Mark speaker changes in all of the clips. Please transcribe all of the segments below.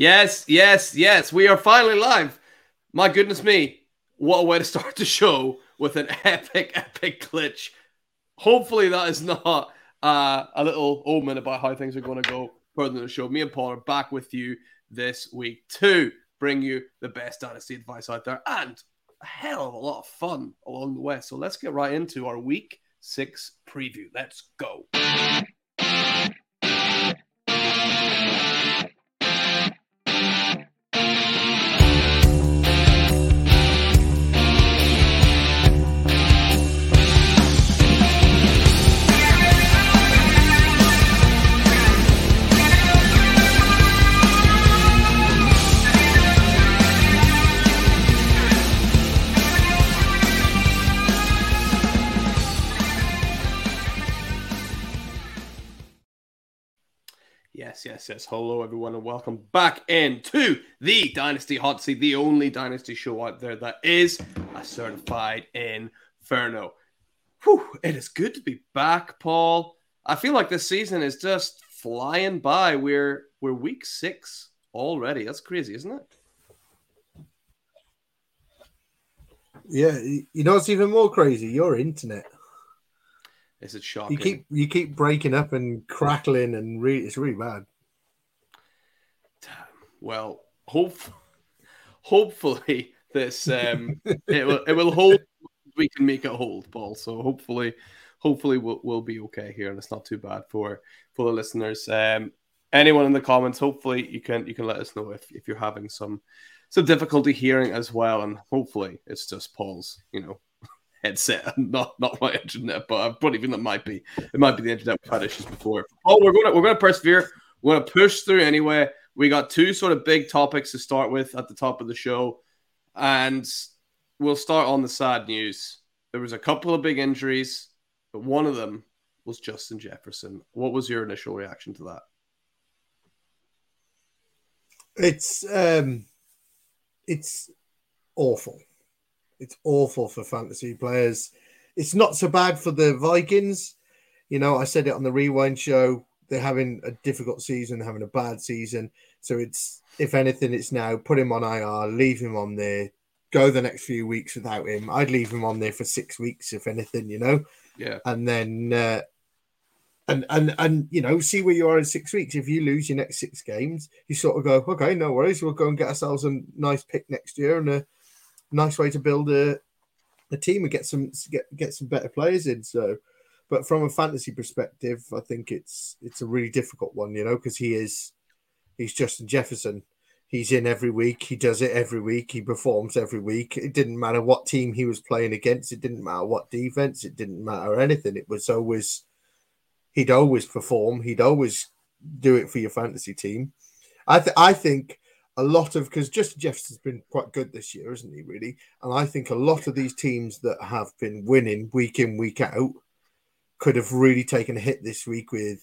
Speaker 1: Yes, yes, yes. We are finally live. My goodness me. What a way to start the show with an epic, epic glitch. Hopefully, that is not uh, a little omen about how things are going to go further in the show. Me and Paul are back with you this week to bring you the best dynasty advice out there and a hell of a lot of fun along the way. So let's get right into our week six preview. Let's go. Yes. Hello, everyone, and welcome back into the Dynasty Hot Seat, the only Dynasty show out there that is a certified inferno. Whew, it is good to be back, Paul. I feel like this season is just flying by. We're we're week six already. That's crazy, isn't it?
Speaker 2: Yeah, you know what's even more crazy? Your internet.
Speaker 1: Is it shocking?
Speaker 2: You keep you keep breaking up and crackling, and re- it's really bad.
Speaker 1: Well, hope hopefully this um it will it will hold. We can make it hold, Paul. So hopefully, hopefully we'll we'll be okay here, and it's not too bad for for the listeners. Um, anyone in the comments, hopefully you can you can let us know if if you're having some some difficulty hearing as well, and hopefully it's just Paul's, you know, headset not not my internet, but I probably even that might be it might be the internet we've had issues before. Oh, we're gonna we're gonna persevere. We're gonna push through anyway. We got two sort of big topics to start with at the top of the show, and we'll start on the sad news. There was a couple of big injuries, but one of them was Justin Jefferson. What was your initial reaction to that?
Speaker 2: It's um, it's awful. It's awful for fantasy players. It's not so bad for the Vikings. You know, I said it on the rewind show. They're having a difficult season, having a bad season. So it's, if anything, it's now put him on IR, leave him on there, go the next few weeks without him. I'd leave him on there for six weeks, if anything, you know.
Speaker 1: Yeah.
Speaker 2: And then, uh, and and and you know, see where you are in six weeks. If you lose your next six games, you sort of go, okay, no worries. We'll go and get ourselves a nice pick next year and a nice way to build a, a team and get some get get some better players in. So, but from a fantasy perspective, I think it's it's a really difficult one, you know, because he is he's Justin Jefferson. He's in every week. He does it every week. He performs every week. It didn't matter what team he was playing against. It didn't matter what defense. It didn't matter anything. It was always he'd always perform. He'd always do it for your fantasy team. I th- I think a lot of because Justin Jefferson's been quite good this year, isn't he? Really, and I think a lot of these teams that have been winning week in week out could have really taken a hit this week with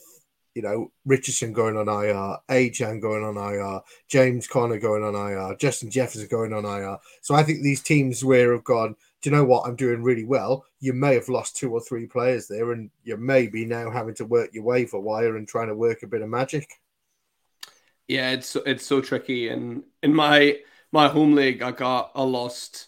Speaker 2: you know Richardson going on IR, Achane going on IR, James Conner going on IR, Justin Jefferson going on IR. So I think these teams where have gone. Do you know what? I'm doing really well. You may have lost two or three players there, and you may be now having to work your waiver wire and trying to work a bit of magic.
Speaker 1: Yeah, it's it's so tricky. And in my my home league, I got I lost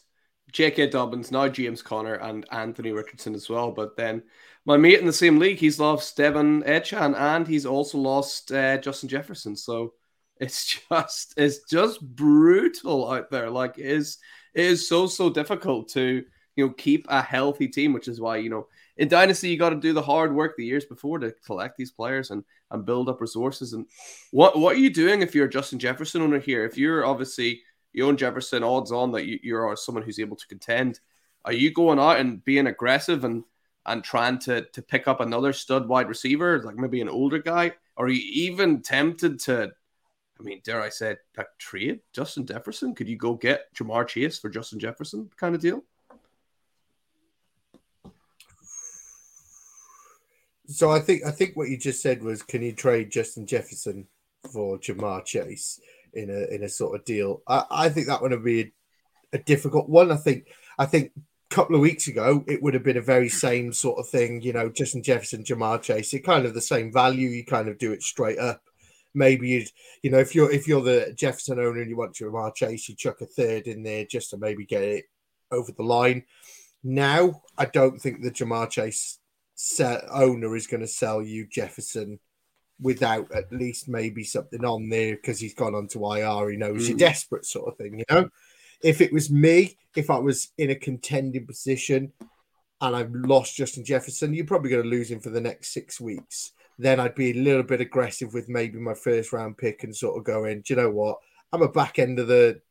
Speaker 1: J.K. Dobbins, now James Conner, and Anthony Richardson as well. But then my mate in the same league, he's lost De'Von Achane, and he's also lost uh, Justin Jefferson. So it's just it's just brutal out there. Like it is it is so so difficult to you know keep a healthy team, which is why you know in dynasty you got to do the hard work the years before to collect these players and and build up resources. And what what are you doing if you're Justin Jefferson owner here? If you're obviously you own Jefferson, odds on that you, you're someone who's able to contend. Are you going out and being aggressive and and trying to to pick up another stud wide receiver, like maybe an older guy? Are you even tempted to? I mean, dare I say, like trade Justin Jefferson? Could you go get Ja'Marr Chase for Justin Jefferson kind of deal?
Speaker 2: So I think I think what you just said was, can you trade Justin Jefferson for Ja'Marr Chase in a in a sort of deal? I, I think that would be a, a difficult one. I think I think couple of weeks ago it would have been a very same sort of thing. You know, Justin Jefferson, Ja'Marr Chase, it kind of the same value. You kind of do it straight up. maybe you'd, you know, if you're if you're the Jefferson owner and you want Ja'Marr Chase, you chuck a third in there just to maybe get it over the line. Now, I don't think the Ja'Marr Chase owner is going to sell you Jefferson without at least maybe something on there because he's gone onto IR. He knows mm. you're desperate, sort of thing. You know, if it was me, if I was in a contending position and I've lost Justin Jefferson, you're probably going to lose him for the next six weeks. Then I'd be a little bit aggressive with maybe my first round pick and sort of going, do you know what? I'm a back end of the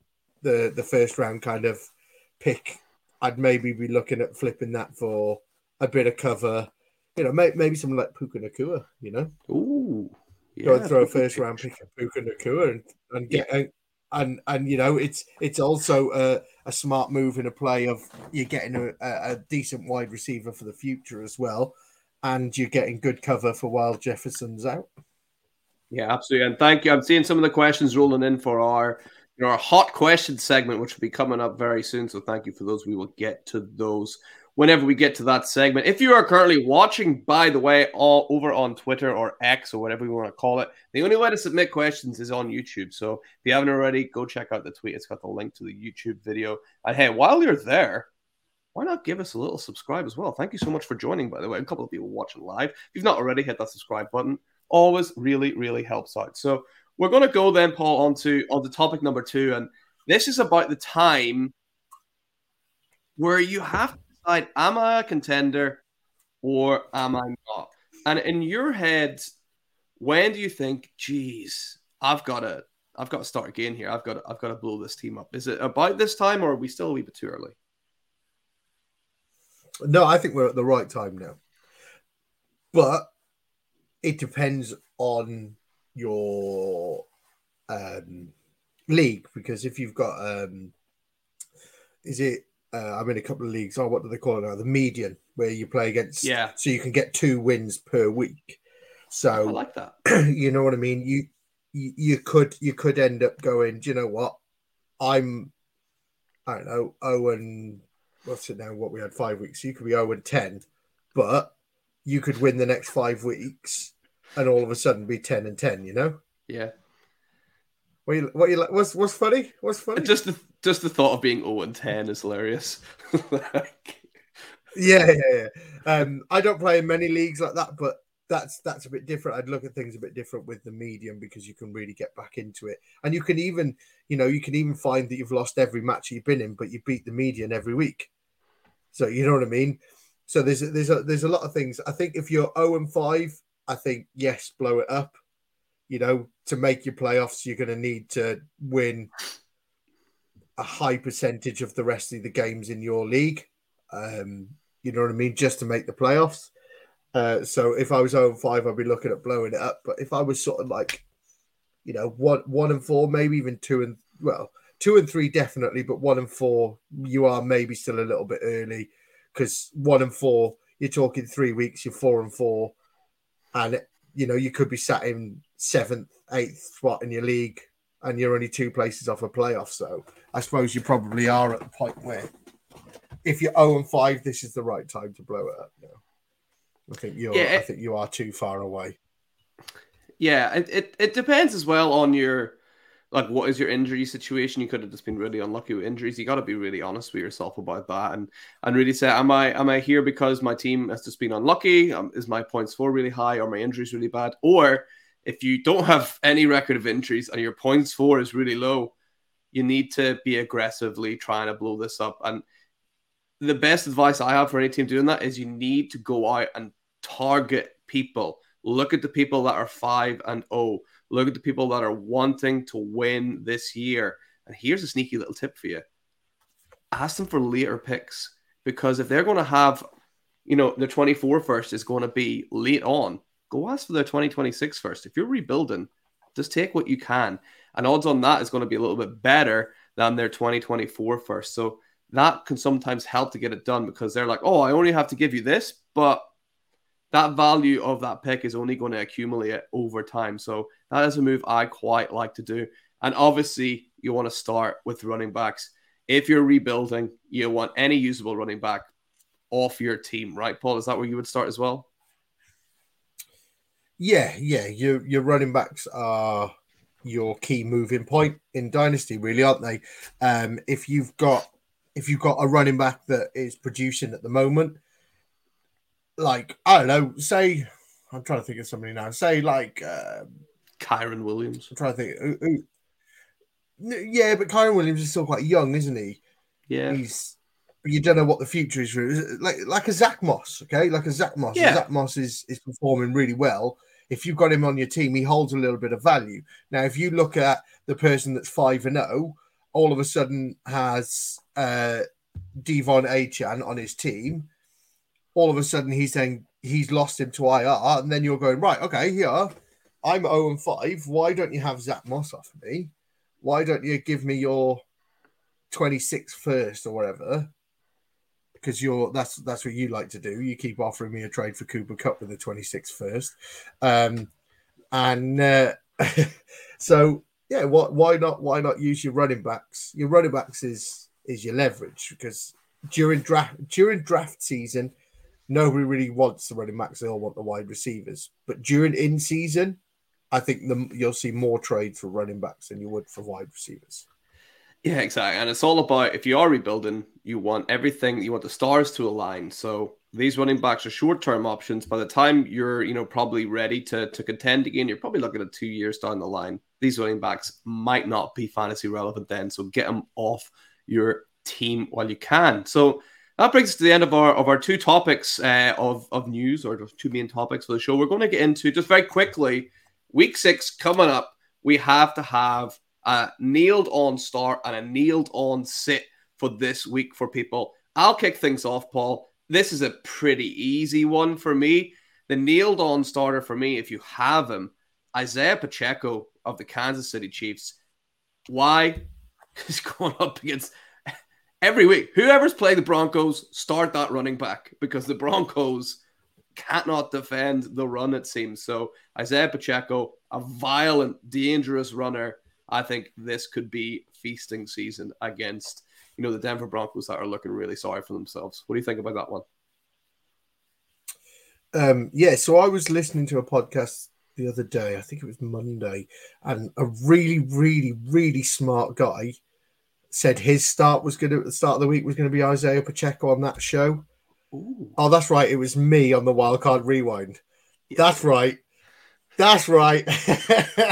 Speaker 2: the the first round kind of pick. I'd maybe be looking at flipping that for a bit of cover. You know, maybe, maybe something like Puka Nacua, you know?
Speaker 1: Ooh.
Speaker 2: Yeah, Go and throw a first round pick at Puka Nacua and, and get yeah and and and you know it's it's also a, a smart move in a play of you're getting a, a, decent wide receiver for the future as well, and you're getting good cover for while Jefferson's out.
Speaker 1: Yeah, absolutely, and thank you. I'm seeing some of the questions rolling in for our our hot question segment, which will be coming up very soon. So thank you for those. We will get to those whenever we get to that segment. If you are currently watching, by the way, all over on Twitter or X or whatever you want to call it, the only way to submit questions is on YouTube. So if you haven't already, go check out the tweet. It's got the link to the YouTube video. And hey, while you're there, why not give us a little subscribe as well? Thank you so much for joining, by the way. A couple of people watching live. If you've not already, hit that subscribe button. Always really, really helps out. So we're going to go then, Paul, onto on the topic number two. And this is about the time where you have decide am I a contender or am I not? And in your head, when do you think, geez, I've got to I've got to start again here. I've got to, I've got to blow this team up. Is it about this time or are we still a wee bit too early?
Speaker 2: No, I think we're at the right time now. But it depends on your um, league because if you've got um, is it uh, I'm in a couple of leagues. Oh, what do they call it now? The median, where you play against.
Speaker 1: Yeah.
Speaker 2: So you can get two wins per week. So
Speaker 1: I like that.
Speaker 2: you know what I mean? You, you you could you could end up going. Do you know what? I'm. I don't know. Oh, and what's it now? What we had five weeks. You could be oh and ten, but you could win the next five weeks, and all of a sudden be ten and ten. You know?
Speaker 1: Yeah.
Speaker 2: What you what you like? What's what's funny? What's funny?
Speaker 1: Just the just the thought of being 0 and 10 is hilarious.
Speaker 2: like... Yeah, yeah, yeah. Um, I don't play in many leagues like that, but that's that's a bit different. I'd look at things a bit different with the medium because you can really get back into it, and you can even, you know, you can even find that you've lost every match you've been in, but you beat the median every week. So you know what I mean. So there's there's a, there's a lot of things. I think if you're 0 and 5, I think yes, blow it up. You know, to make your playoffs, you're going to need to win a high percentage of the rest of the games in your league. Um, you know what I mean? Just to make the playoffs. Uh, so if I was 0 5, I'd be looking at blowing it up. But if I was sort of like, you know, one one and four, maybe even two and well, two and three definitely, but one and four, you are maybe still a little bit early because one and four, you're talking three weeks, you're four and four, and you know you could be sat in seventh, eighth spot in your league and you're only two places off a playoff. So I suppose you probably are at the point where if you're 0 and 5, this is the right time to blow it up now. I think you're yeah, it, I think you are too far away.
Speaker 1: Yeah, it, it, it depends as well on your like what is your injury situation. You could have just been really unlucky with injuries. You got to be really honest with yourself about that, and and really say, am I am I here because my team has just been unlucky? Um, is my points for really high, or my injuries really bad, or if you don't have any record of injuries and your points for is really low, you need to be aggressively trying to blow this up. And the best advice I have for any team doing that is you need to go out and target people. Look at the people that are five and oh. Look at the people that are wanting to win this year. And here's a sneaky little tip for you: ask them for later picks because if they're going to have, you know, the 24 first is going to be late on go ask for their 2026 first. If you're rebuilding, just take what you can. And odds on that is going to be a little bit better than their 2024 first. So that can sometimes help to get it done because they're like, oh, I only have to give you this, but that value of that pick is only going to accumulate over time. So that is a move I quite like to do. And obviously, you want to start with running backs. If you're rebuilding, you want any usable running back off your team, right, Paul? Is that where you would start as well?
Speaker 2: Yeah, yeah. Your your running backs are your key moving point in dynasty, really, aren't they? Um, if you've got if you've got a running back that is producing at the moment, like I don't know, say I'm trying to think of somebody now. Say like um,
Speaker 1: Kyren Williams.
Speaker 2: I'm trying to think. Who, who, yeah, but Kyren Williams is still quite young, isn't he?
Speaker 1: Yeah,
Speaker 2: he's. You don't know what the future is. for Like like a Zach Moss, okay, like a Zach Moss.
Speaker 1: Yeah.
Speaker 2: Zach Moss is is performing really well. If you've got him on your team, he holds a little bit of value. Now, if you look at the person that's five and zero, all of a sudden has uh, De'Von Achane on his team. All of a sudden, he's saying he's lost him to IR, and then you're going right. Okay, here I'm zero and five. Why don't you have Zach Moss off me? Why don't you give me your 26 first or whatever? Because you're that's that's what you like to do. You keep offering me a trade for Cooper Kupp with the 26 first, um, and uh, so yeah, what why not why not use your running backs? Your running backs is is your leverage because during draft during draft season, nobody really wants the running backs. They all want the wide receivers. But during in season, I think the, you'll see more trades for running backs than you would for wide receivers.
Speaker 1: Yeah, exactly. And it's all about if you are rebuilding, you want everything, you want the stars to align. So these running backs are short-term options. By the time you're, you know, probably ready to to contend again, you're probably looking at two years down the line. These running backs might not be fantasy relevant then. So get them off your team while you can. So that brings us to the end of our of our two topics uh, of of news or two main topics for the show. We're going to get into just very quickly. Week six coming up. We have to have a nailed on start and a nailed on sit for this week for people. I'll kick things off, Paul. This is a pretty easy one for me. The nailed on starter for me, if you have him, Isaiah Pacheco of the Kansas City Chiefs. Why? He's going up against every week. Whoever's playing the Broncos, start that running back because the Broncos cannot defend the run, it seems. So Isaiah Pacheco, a violent, dangerous runner. I think this could be feasting season against, you know, the Denver Broncos that are looking really sorry for themselves. What do you think about that one?
Speaker 2: Um, yeah, so I was listening to a podcast the other day, I think it was Monday, and a really, really, really smart guy said his start was going to the start of the week was going to be Isaiah Pacheco on that show.
Speaker 1: Ooh.
Speaker 2: Oh, that's right. It was me on the Wildcard Rewind. That's right. That's right.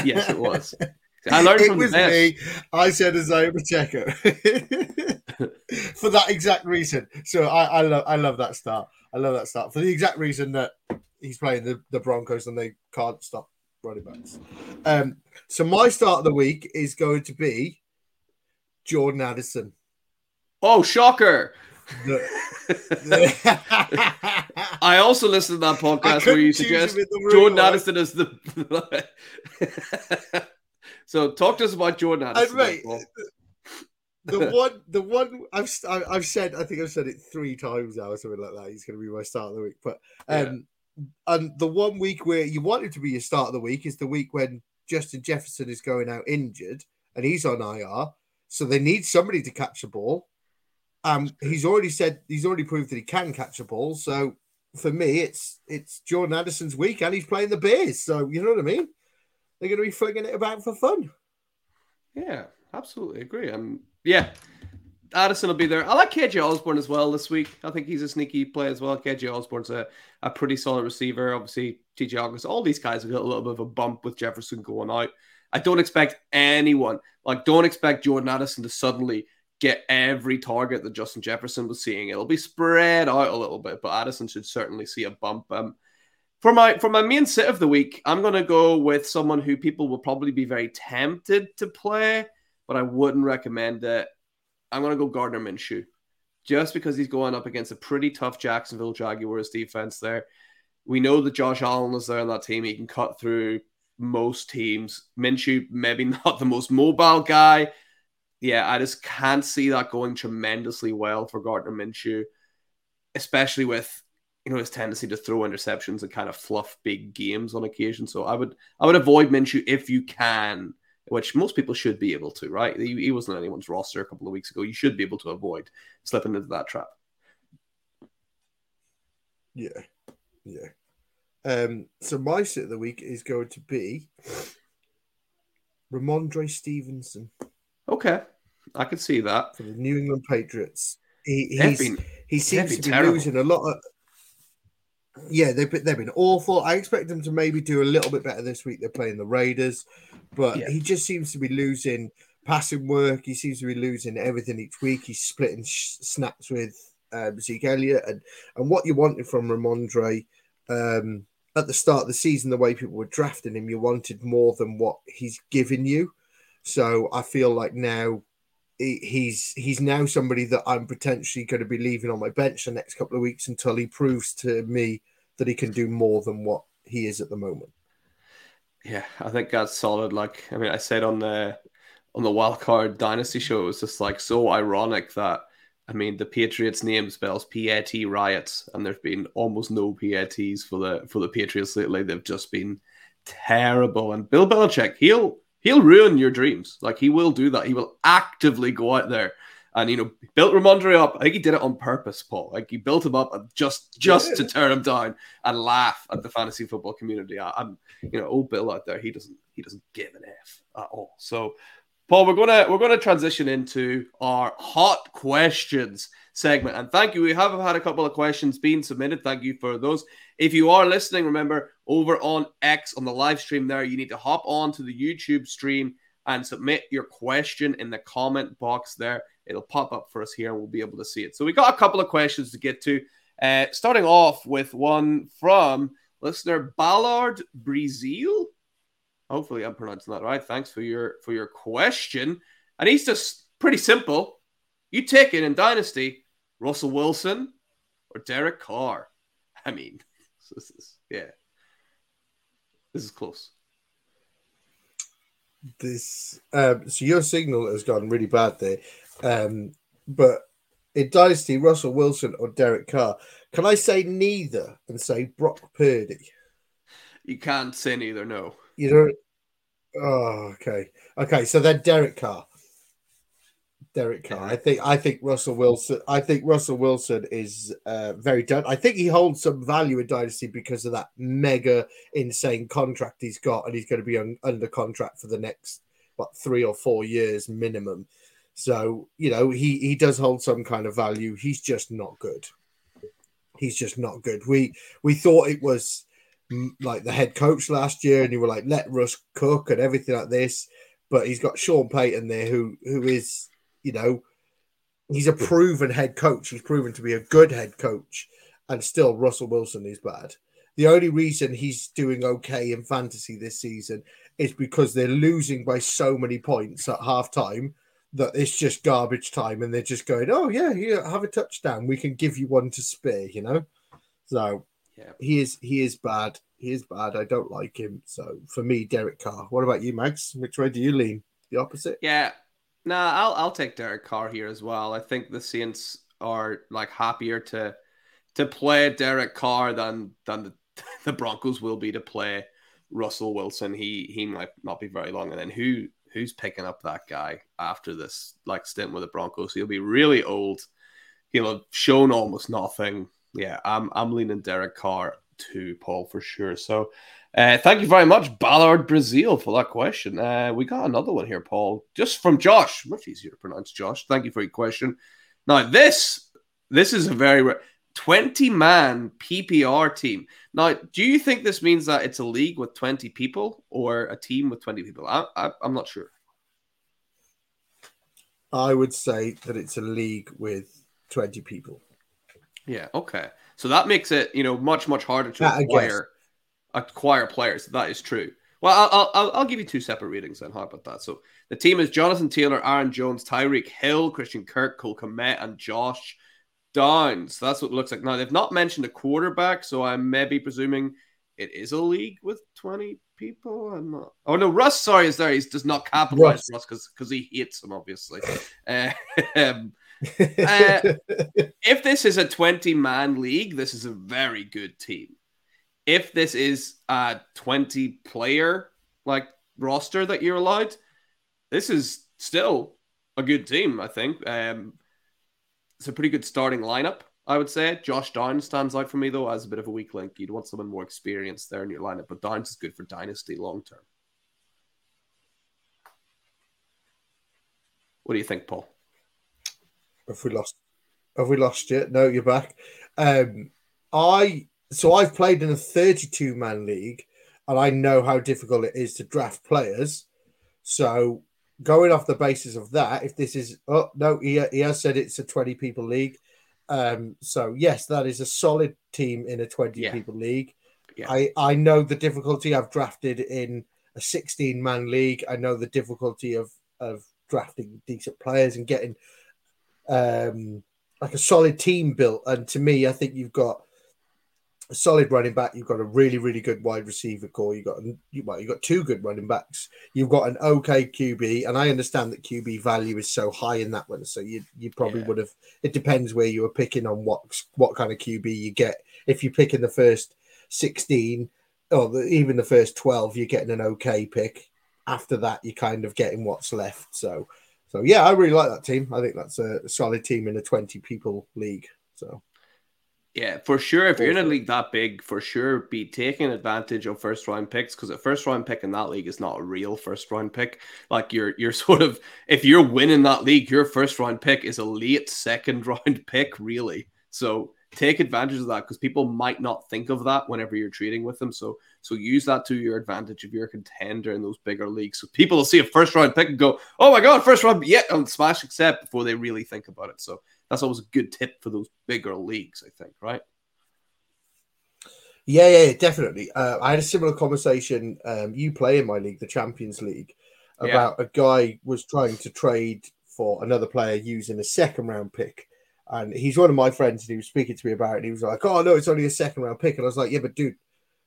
Speaker 1: yes, it was. I learned
Speaker 2: it
Speaker 1: from
Speaker 2: was me. I said Isaiah Pacheco for that exact reason. So I, I love I love that start. I love that start for the exact reason that he's playing the, the Broncos and they can't stop running backs. Um, so my start of the week is going to be Jordan Addison.
Speaker 1: Oh, shocker. I also listened to that podcast where you suggest
Speaker 2: him in the
Speaker 1: Jordan. Addison is the. So talk to us about Jordan
Speaker 2: And
Speaker 1: Addison.
Speaker 2: mate,
Speaker 1: Paul.
Speaker 2: the one, the one I've I've said, I think I've said it three times now or something like that. He's going to be my start of the week, but um, and the one week where you want him to be your start of the week is the week when Justin Jefferson is going out injured and he's on IR, so they need somebody to catch the ball. Um, he's already said he's already proved that he can catch a ball. So for me, it's it's Jordan Addison's week, and he's playing the Bears. So you know what I mean? They're going to be flinging it about for fun.
Speaker 1: Yeah, absolutely agree. Um, yeah, Addison will be there. I like KJ Osborn as well this week. I think he's a sneaky play as well. KJ Osborn's a, a pretty solid receiver. Obviously, TJ August, all these guys have got a little bit of a bump with Jefferson going out. I don't expect anyone, like, don't expect Jordan Addison to suddenly get every target that Justin Jefferson was seeing. It'll be spread out a little bit, but Addison should certainly see a bump. Um, for my for my main sit of the week, I'm going to go with someone who people will probably be very tempted to play, but I wouldn't recommend it. I'm going to go Gardner Minshew, just because he's going up against a pretty tough Jacksonville Jaguars defense. There, we know that Josh Allen is there on that team. He can cut through most teams. Minshew maybe not the most mobile guy. Yeah, I just can't see that going tremendously well for Gardner Minshew, especially with you know his tendency to throw interceptions and kind of fluff big games on occasion. So I would I would avoid Minshew if you can, which most people should be able to. Right, he, he wasn't on anyone's roster a couple of weeks ago. You should be able to avoid slipping into that trap.
Speaker 2: Yeah, yeah. Um, so my sit of the week is going to be Rhamondre Stevenson.
Speaker 1: Okay, I can see that
Speaker 2: for the New England Patriots. He been, he seems to be terrible. losing a lot of. Yeah, they've been, they've been awful. I expect them to maybe do a little bit better this week. They're playing the Raiders, but yeah. he just seems to be losing passing work. He seems to be losing everything each week. He's splitting sh- snaps with um, Zeke Elliott, and and what you wanted from Rhamondre um, at the start of the season, the way people were drafting him, you wanted more than what he's given you. So I feel like now he's he's now somebody that I'm potentially going to be leaving on my bench the next couple of weeks until he proves to me that he can do more than what he is at the moment.
Speaker 1: Yeah, I think that's solid. Like, I mean, I said on the on the Wildcard Dynasty show, it was just like so ironic that I mean the Patriots name spells PAT riots, and there's been almost no PATs for the for the Patriots lately. They've just been terrible. And Bill Belichick, he'll he'll ruin your dreams. Like he will do that. He will actively go out there and you know built Rhamondre up. I think he did it on purpose, Paul. Like he built him up just just yeah. to turn him down and laugh at the fantasy football community. Am you know old Bill out there. He doesn't he doesn't give an f at all. So. Paul, we're gonna we're gonna transition into our hot questions segment, and thank you. We have had a couple of questions being submitted. Thank you for those. If you are listening, remember over on X on the live stream there, you need to hop on to the YouTube stream and submit your question in the comment box there. It'll pop up for us here and we'll be able to see it. So we got a couple of questions to get to. Uh, starting off with one from listener Ballard Brazil. Hopefully I'm pronouncing that right. Thanks for your for your question. And he's just pretty simple. You take it in Dynasty, Russell Wilson or Derek Carr. I mean, this is yeah. This is close.
Speaker 2: This um, so your signal has gone really bad there. Um, but in Dynasty, Russell Wilson or Derek Carr. Can I say neither and say Brock Purdy?
Speaker 1: You can't say neither, no.
Speaker 2: You don't. Oh, okay. Okay, so then Derek Carr. Derek Carr. I think I think Russell Wilson. I think Russell Wilson is uh, very done. I think he holds some value in dynasty because of that mega insane contract he's got, and he's going to be un- under contract for the next what three or four years minimum. So you know he he does hold some kind of value. He's just not good. He's just not good. We we thought it was like the head coach last year, and you were like let Russ cook and everything like this, but he's got Sean Payton there who who is you know, he's a proven head coach. He's proven to be a good head coach, and still Russell Wilson is bad. The only reason he's doing okay in fantasy this season is because they're losing by so many points at halftime that it's just garbage time, and they're just going, "Oh yeah, yeah, have a touchdown. We can give you one to spare," you know. So yeah, he is he is bad. He is bad. I don't like him. So for me, Derek Carr. What about you, Max? Which way do you lean? The opposite?
Speaker 1: Yeah, Nah, I'll I'll take Derek Carr here as well. I think the Saints are like happier to to play Derek Carr than than the, the Broncos will be to play Russell Wilson. He he might not be very long. And then who who's picking up that guy after this like stint with the Broncos? He'll be really old. He'll have shown almost nothing. Yeah, I'm I'm leaning Derek Carr to Paul for sure. So uh, thank you very much, Ballard Brazil, for that question. Uh, we got another one here, Paul, just from Josh. Much easier to pronounce, Josh. Thank you for your question. Now, this this is a very 20 man PPR team. Now, do you think this means that it's a league with 20 people or a team with 20 people? I, I, I'm not sure.
Speaker 2: I would say that it's a league with 20 people.
Speaker 1: Yeah, okay. So that makes it, you know, much, much harder to acquire acquire players. That is true. Well, I'll, I'll, I'll give you two separate readings then. How about that? So the team is Jonathan Taylor, Aaron Jones, Tyreek Hill, Christian Kirk, Cole Kmet, and Josh Downs. So That's what it looks like. Now, they've not mentioned a quarterback, so I'm maybe presuming it is a league with 20 people. I'm not. Oh, no, Russ, sorry, is there. He does not capitalize Russ because he hates him, obviously. uh, um, uh, if this is a 20 man league, this is a very good team if this is a 20 player like roster that you're allowed, this is still a good team, I think. Um, it's a pretty good starting lineup. I would say. Josh Downs stands out for me though as a bit of a weak link. You'd want someone more experienced there in your lineup, but Downs is good for dynasty long term. What do you think, Paul?
Speaker 2: Have we lost? Have we lost you? No, you're back. Um, I so I've played in a 32 man league, and I know how difficult it is to draft players. So going off the basis of that, if this is oh no, he, he has said it's a 20 people league. Um, so yes, that is a solid team in a 20 yeah. people league. Yeah. I, I know the difficulty I've drafted in a 16 man league. I know the difficulty of of drafting decent players and getting um like a solid team built. And to me, I think you've got a solid running back. You've got a really, really good wide receiver core. You've got you, well, you've got two good running backs. You've got an okay QB, and I understand that QB value is so high in that one. So you you probably yeah. would have. It depends where you were picking on what what kind of QB you get. If you pick in the first sixteen or the, even the first twelve, you're getting an okay pick. After that, you're kind of getting what's left. So. So yeah, I really like that team. I think that's a solid team in a 20 people league. So
Speaker 1: yeah, for sure. If you're in a league that big, for sure, be taking advantage of first round picks because a first round pick in that league is not a real first round pick. Like you're, you're sort of if you're winning that league, your first round pick is a late second round pick, really. So take advantage of that because people might not think of that whenever you're trading with them. So, so use that to your advantage if you're a contender in those bigger leagues. So people will see a first round pick and go, "Oh my god, first round, yeah," and smash accept before they really think about it. So that's always a good tip for those bigger leagues, I think, right?
Speaker 2: Yeah, yeah, definitely. Uh, I had a similar conversation. Um, you play in my league, the Champions League, about yeah. a guy was trying to trade for another player using a second round pick. And he's one of my friends, and he was speaking to me about it. And he was like, "Oh no, it's only a second round pick." And I was like, "Yeah, but dude,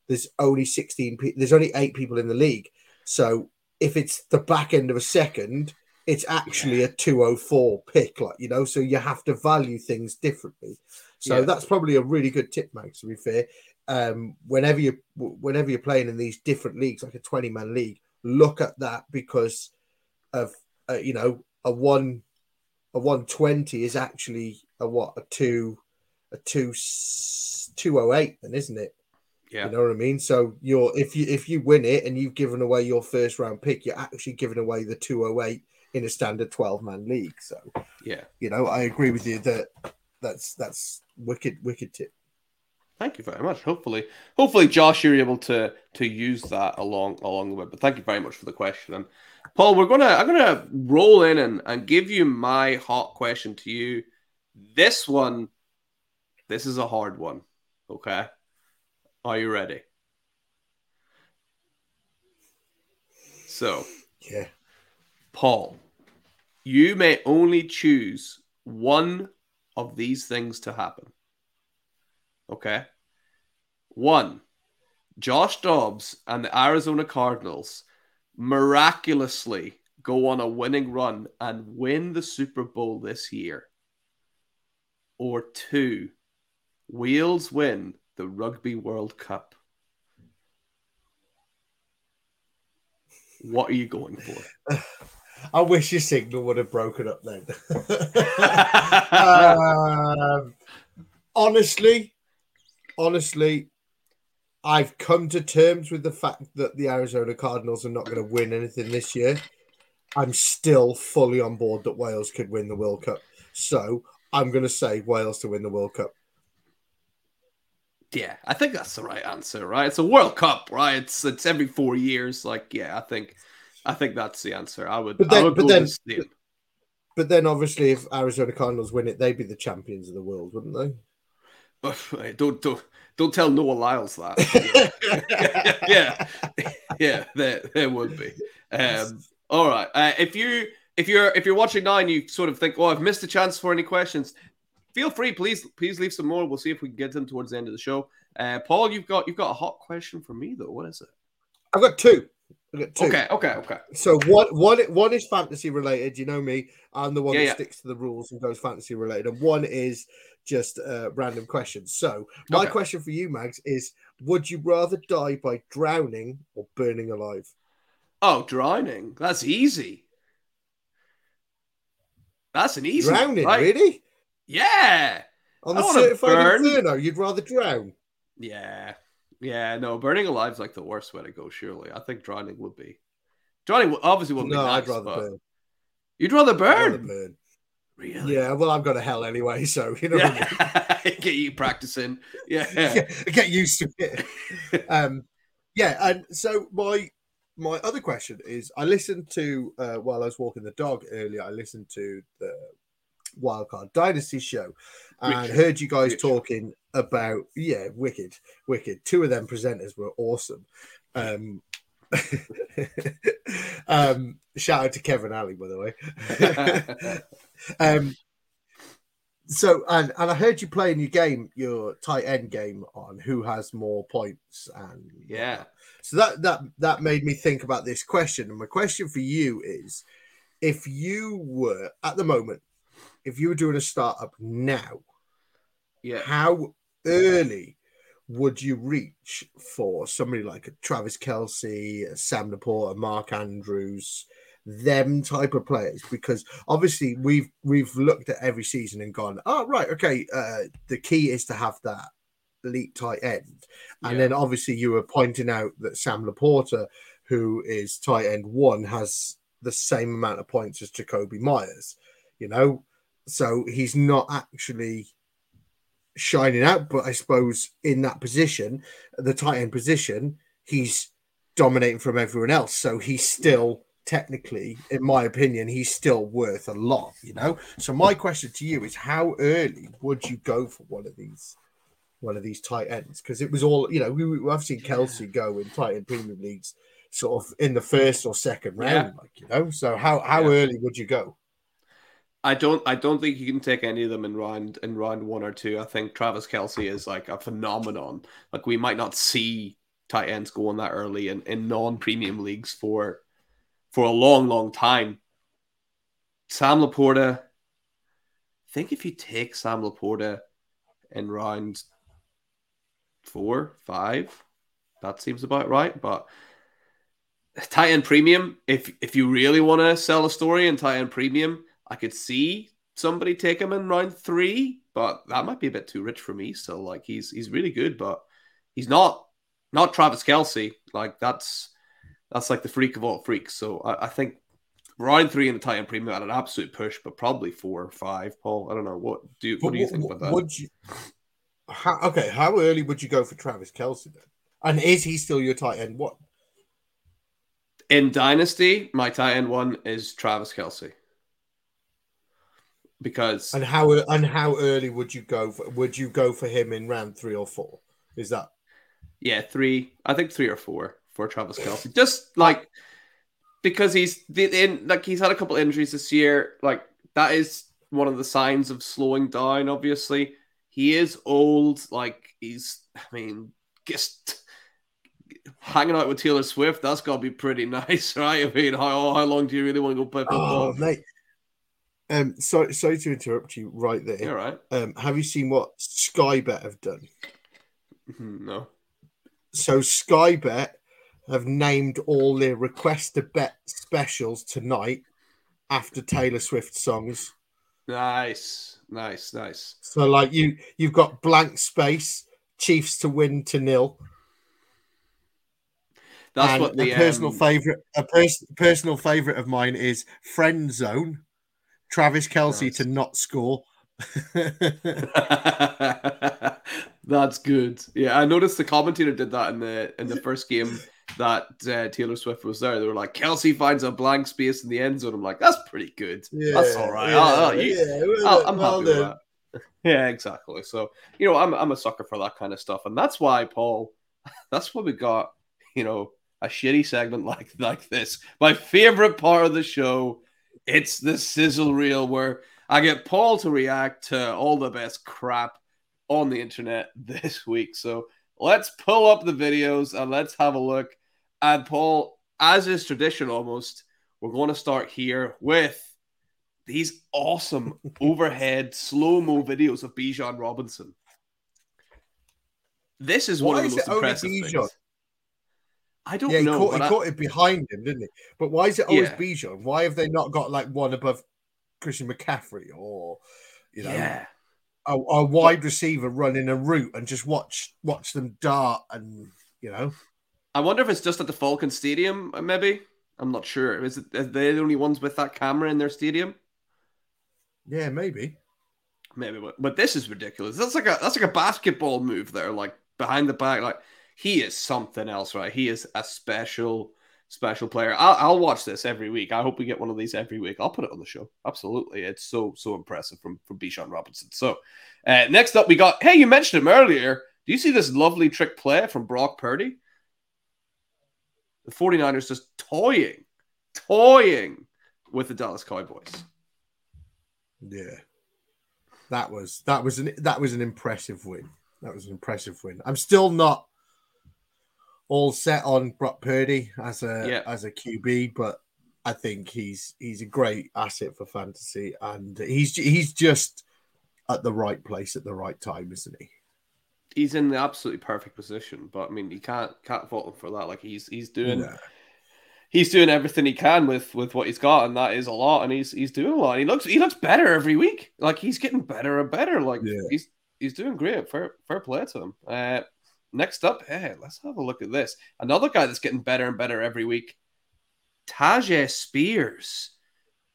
Speaker 2: there's only sixteen. Pe- there's only eight people in the league. So if it's the back end of a second, it's actually yeah. a 204 pick, like you know, so you have to value things differently. So yeah. that's probably a really good tip, Max. To be fair, um, whenever you whenever you're playing in these different leagues, like a 20 man league, look at that because of uh, you know a one a 120 is actually a what a two a two 208 then isn't it
Speaker 1: yeah.
Speaker 2: You know what I mean? So you're if you if you win it and you've given away your first round pick, you're actually giving away the 208 in a standard 12 man league. So,
Speaker 1: yeah,
Speaker 2: you know, I agree with you that that's that's wicked, wicked tip.
Speaker 1: Thank you very much. Hopefully, hopefully, Josh, you're able to to use that along along the way. But thank you very much for the question. And Paul, we're gonna I'm gonna roll in and, and give you my hot question to you. This one, this is a hard one. Okay, are you ready? So,
Speaker 2: yeah.
Speaker 1: Paul, you may only choose one of these things to happen. Okay. One, Josh Dobbs and the Arizona Cardinals miraculously go on a winning run and win the Super Bowl this year. Or two, Wales win the Rugby World Cup. What are you going for?
Speaker 2: I wish your signal would have broken up then. um, honestly, honestly, I've come to terms with the fact that the Arizona Cardinals are not going to win anything this year. I'm still fully on board that Wales could win the World Cup. So I'm going to say Wales to win the World Cup.
Speaker 1: Yeah, I think that's the right answer, right? It's a World Cup, right? It's it's every four years. Like, yeah, I think I think that's the answer. I would.
Speaker 2: But then,
Speaker 1: would
Speaker 2: but, then but, but, then, obviously, if Arizona Cardinals win it, they'd be the champions of the world, wouldn't
Speaker 1: they? don't don't don't tell Noah Lyles that. yeah, yeah, yeah, there there would be. Um, all right. Uh, if you if you're if you're watching now and you sort of think, oh, I've missed a chance for any questions, feel free. Please please leave some more. We'll see if we can get them towards the end of the show. Uh, Paul, you've got you've got a hot question for me though. What is it?
Speaker 2: I've got two.
Speaker 1: Okay, okay, okay.
Speaker 2: So one, one, one is fantasy related. You know me. I'm the one yeah, that yeah. sticks to the rules and goes fantasy related, and one is just uh, random questions. So my okay. question for you, Mags, is: Would you rather die by drowning or burning alive?
Speaker 1: Oh, drowning. That's easy. That's an easy
Speaker 2: drowning.
Speaker 1: One, right?
Speaker 2: Really?
Speaker 1: Yeah.
Speaker 2: On the certified
Speaker 1: burn.
Speaker 2: inferno, you'd rather drown.
Speaker 1: Yeah, yeah. No, burning alive's like the worst way to go. Surely, I think drowning would be. Drowning obviously wouldn't
Speaker 2: No,
Speaker 1: be nice,
Speaker 2: I'd rather burn.
Speaker 1: you'd rather
Speaker 2: I'd
Speaker 1: burn.
Speaker 2: rather burn.
Speaker 1: Really?
Speaker 2: Yeah, well, I'm going to hell anyway, so you know. what I mean?
Speaker 1: Get you practicing. Yeah.
Speaker 2: get, get used to it. um, yeah, and so my my other question is, I listened to uh, while I was walking the dog earlier. I listened to the Wildcard Dynasty show, and heard you guys talking about yeah, wicked, wicked. Two of them presenters were awesome. Um, um, shout out to Kevin Alley, by the way. Um, so and and I heard you playing your game, your tight end game on who has more points and
Speaker 1: yeah.
Speaker 2: So that that that made me think about this question. And my question for you is if you were at the moment, if you were doing a startup now,
Speaker 1: Yeah.
Speaker 2: how early would you reach for somebody like a Travis Kelce, a Sam Laporta, a Mark Andrews, them type of players? Because obviously we've we've looked at every season and gone, oh right, okay. Uh, the key is to have that elite tight end, and
Speaker 1: Yeah.
Speaker 2: then obviously you were pointing out that Sam Laporta, who is tight end one, has the same amount of points as Jakobi Meyers. You know, so he's not actually shining out, but I suppose in that position, the tight end position, he's dominating from everyone else. So he's still technically, in my opinion, he's still worth a lot, you know. So my question to you is how early would you go for one of these one of these tight ends? Because it was all, you know, we, I've seen Kelce go in tight end premium leagues sort of in the first or second round,
Speaker 1: Yeah.
Speaker 2: like you know. So how how
Speaker 1: Yeah.
Speaker 2: early would you go?
Speaker 1: I don't I don't think you can take any of them in round in round one or two. I think Travis Kelce is like a phenomenon. Like we might not see tight ends going that early in, in non-premium leagues for for a long, long time. Sam Laporta, I think if you take Sam Laporta in round four, five, that seems about right. But tight end premium, if if you really want to sell a story in tight end premium, I could see somebody take him in round three, but that might be a bit too rich for me. So like he's he's really good, but he's not not Travis Kelce. Like that's that's like the freak of all freaks. So I, I think round three in the tight end premium at an absolute push, but probably four or five. Paul, I don't know what do you, what do you think about that?
Speaker 2: Would you? How, okay, how early would you go for Travis Kelce then? And is he still your tight end one?
Speaker 1: In Dynasty, my tight end one is Travis Kelce. Because
Speaker 2: And how and how early would you go for? Would you go for him in round three or four? Is that
Speaker 1: yeah, three, I think three or four for Travis Kelce. Just like because he's in like he's had a couple injuries this year. Like that is one of the signs of slowing down, obviously. He is old, like he's I mean, just hanging out with Taylor Swift, that's gotta be pretty nice, right? I mean, how how long do you really want to go play
Speaker 2: oh
Speaker 1: football?
Speaker 2: mate? Um, sorry, sorry to interrupt you right there.
Speaker 1: Yeah, right.
Speaker 2: Um, have you seen what Skybet have done?
Speaker 1: No.
Speaker 2: So Skybet have named all their request to bet specials tonight after Taylor Swift songs.
Speaker 1: Nice, nice, nice.
Speaker 2: So like you you've got blank space, Chiefs to win to nil.
Speaker 1: That's
Speaker 2: and
Speaker 1: what the
Speaker 2: a personal
Speaker 1: um,
Speaker 2: favorite a pers- personal favorite of mine is Friend Zone. Travis Kelce
Speaker 1: Nice.
Speaker 2: to not score.
Speaker 1: That's good. Yeah, I noticed the commentator did that in the in the first game that uh, Taylor Swift was there. They were like, Kelce finds a blank space in the end zone. I'm like, that's pretty good. Yeah, that's all right.
Speaker 2: Yeah,
Speaker 1: I'll- I'll- you-
Speaker 2: yeah, well
Speaker 1: I'll- I'm
Speaker 2: well
Speaker 1: happy with that. Yeah, exactly. So you know, I'm I'm a sucker for that kind of stuff, and that's why Paul. That's why we got you know a shitty segment like like this. My favorite part of the show. It's the sizzle reel where I get Paul to react to all the best crap on the internet this week. So let's pull up the videos and let's have a look. And Paul, as is tradition almost, we're going to start here with these awesome overhead slow mo videos of Bijan Robinson. This is one
Speaker 2: Why
Speaker 1: of the most impressive
Speaker 2: Bijan?
Speaker 1: things. I don't
Speaker 2: Yeah, he,
Speaker 1: know.
Speaker 2: caught, he
Speaker 1: I-
Speaker 2: caught it behind him, didn't he? But why is it always
Speaker 1: Yeah.
Speaker 2: Bijan? Why have they not got like one above Christian McCaffrey or you know?
Speaker 1: yeah.
Speaker 2: a, a wide receiver running a route and just watch watch them dart and you know.
Speaker 1: I wonder if it's just at the Falcon Stadium, uh, maybe. I'm not sure. Is it are they the only ones with that camera in their stadium?
Speaker 2: Yeah, maybe.
Speaker 1: Maybe, but, but this is ridiculous. That's like a that's like a basketball move there, like behind the back. Like he is something else, right? He is a special special player. I'll, I'll watch this every week. I hope we get one of these every week. I'll put it on the show. Absolutely, it's so so impressive from from Bijan Robinson. So uh, next up, we got. Hey, you mentioned him earlier. Do you see this lovely trick play from Brock Purdy? The 49ers just toying, toying with the Dallas Cowboys.
Speaker 2: Yeah. That was that was an that was an impressive win. That was an impressive win. I'm still not all set on Brock Purdy as a
Speaker 1: Yeah.
Speaker 2: as a QB, but I think he's he's a great asset for fantasy, and he's he's just at the right place at the right time, isn't he?
Speaker 1: He's in the absolutely perfect position, but I mean, you can't can't fault him for that. Like he's he's doing
Speaker 2: No.
Speaker 1: he's doing everything he can with with what he's got, and that is a lot. And he's he's doing a lot. And he looks he looks better every week. Like he's getting better and better. Like
Speaker 2: Yeah.
Speaker 1: he's he's doing great. Fair fair play to him. Uh, next up, hey, let's have a look at this. Another guy that's getting better and better every week. Tyjae Spears,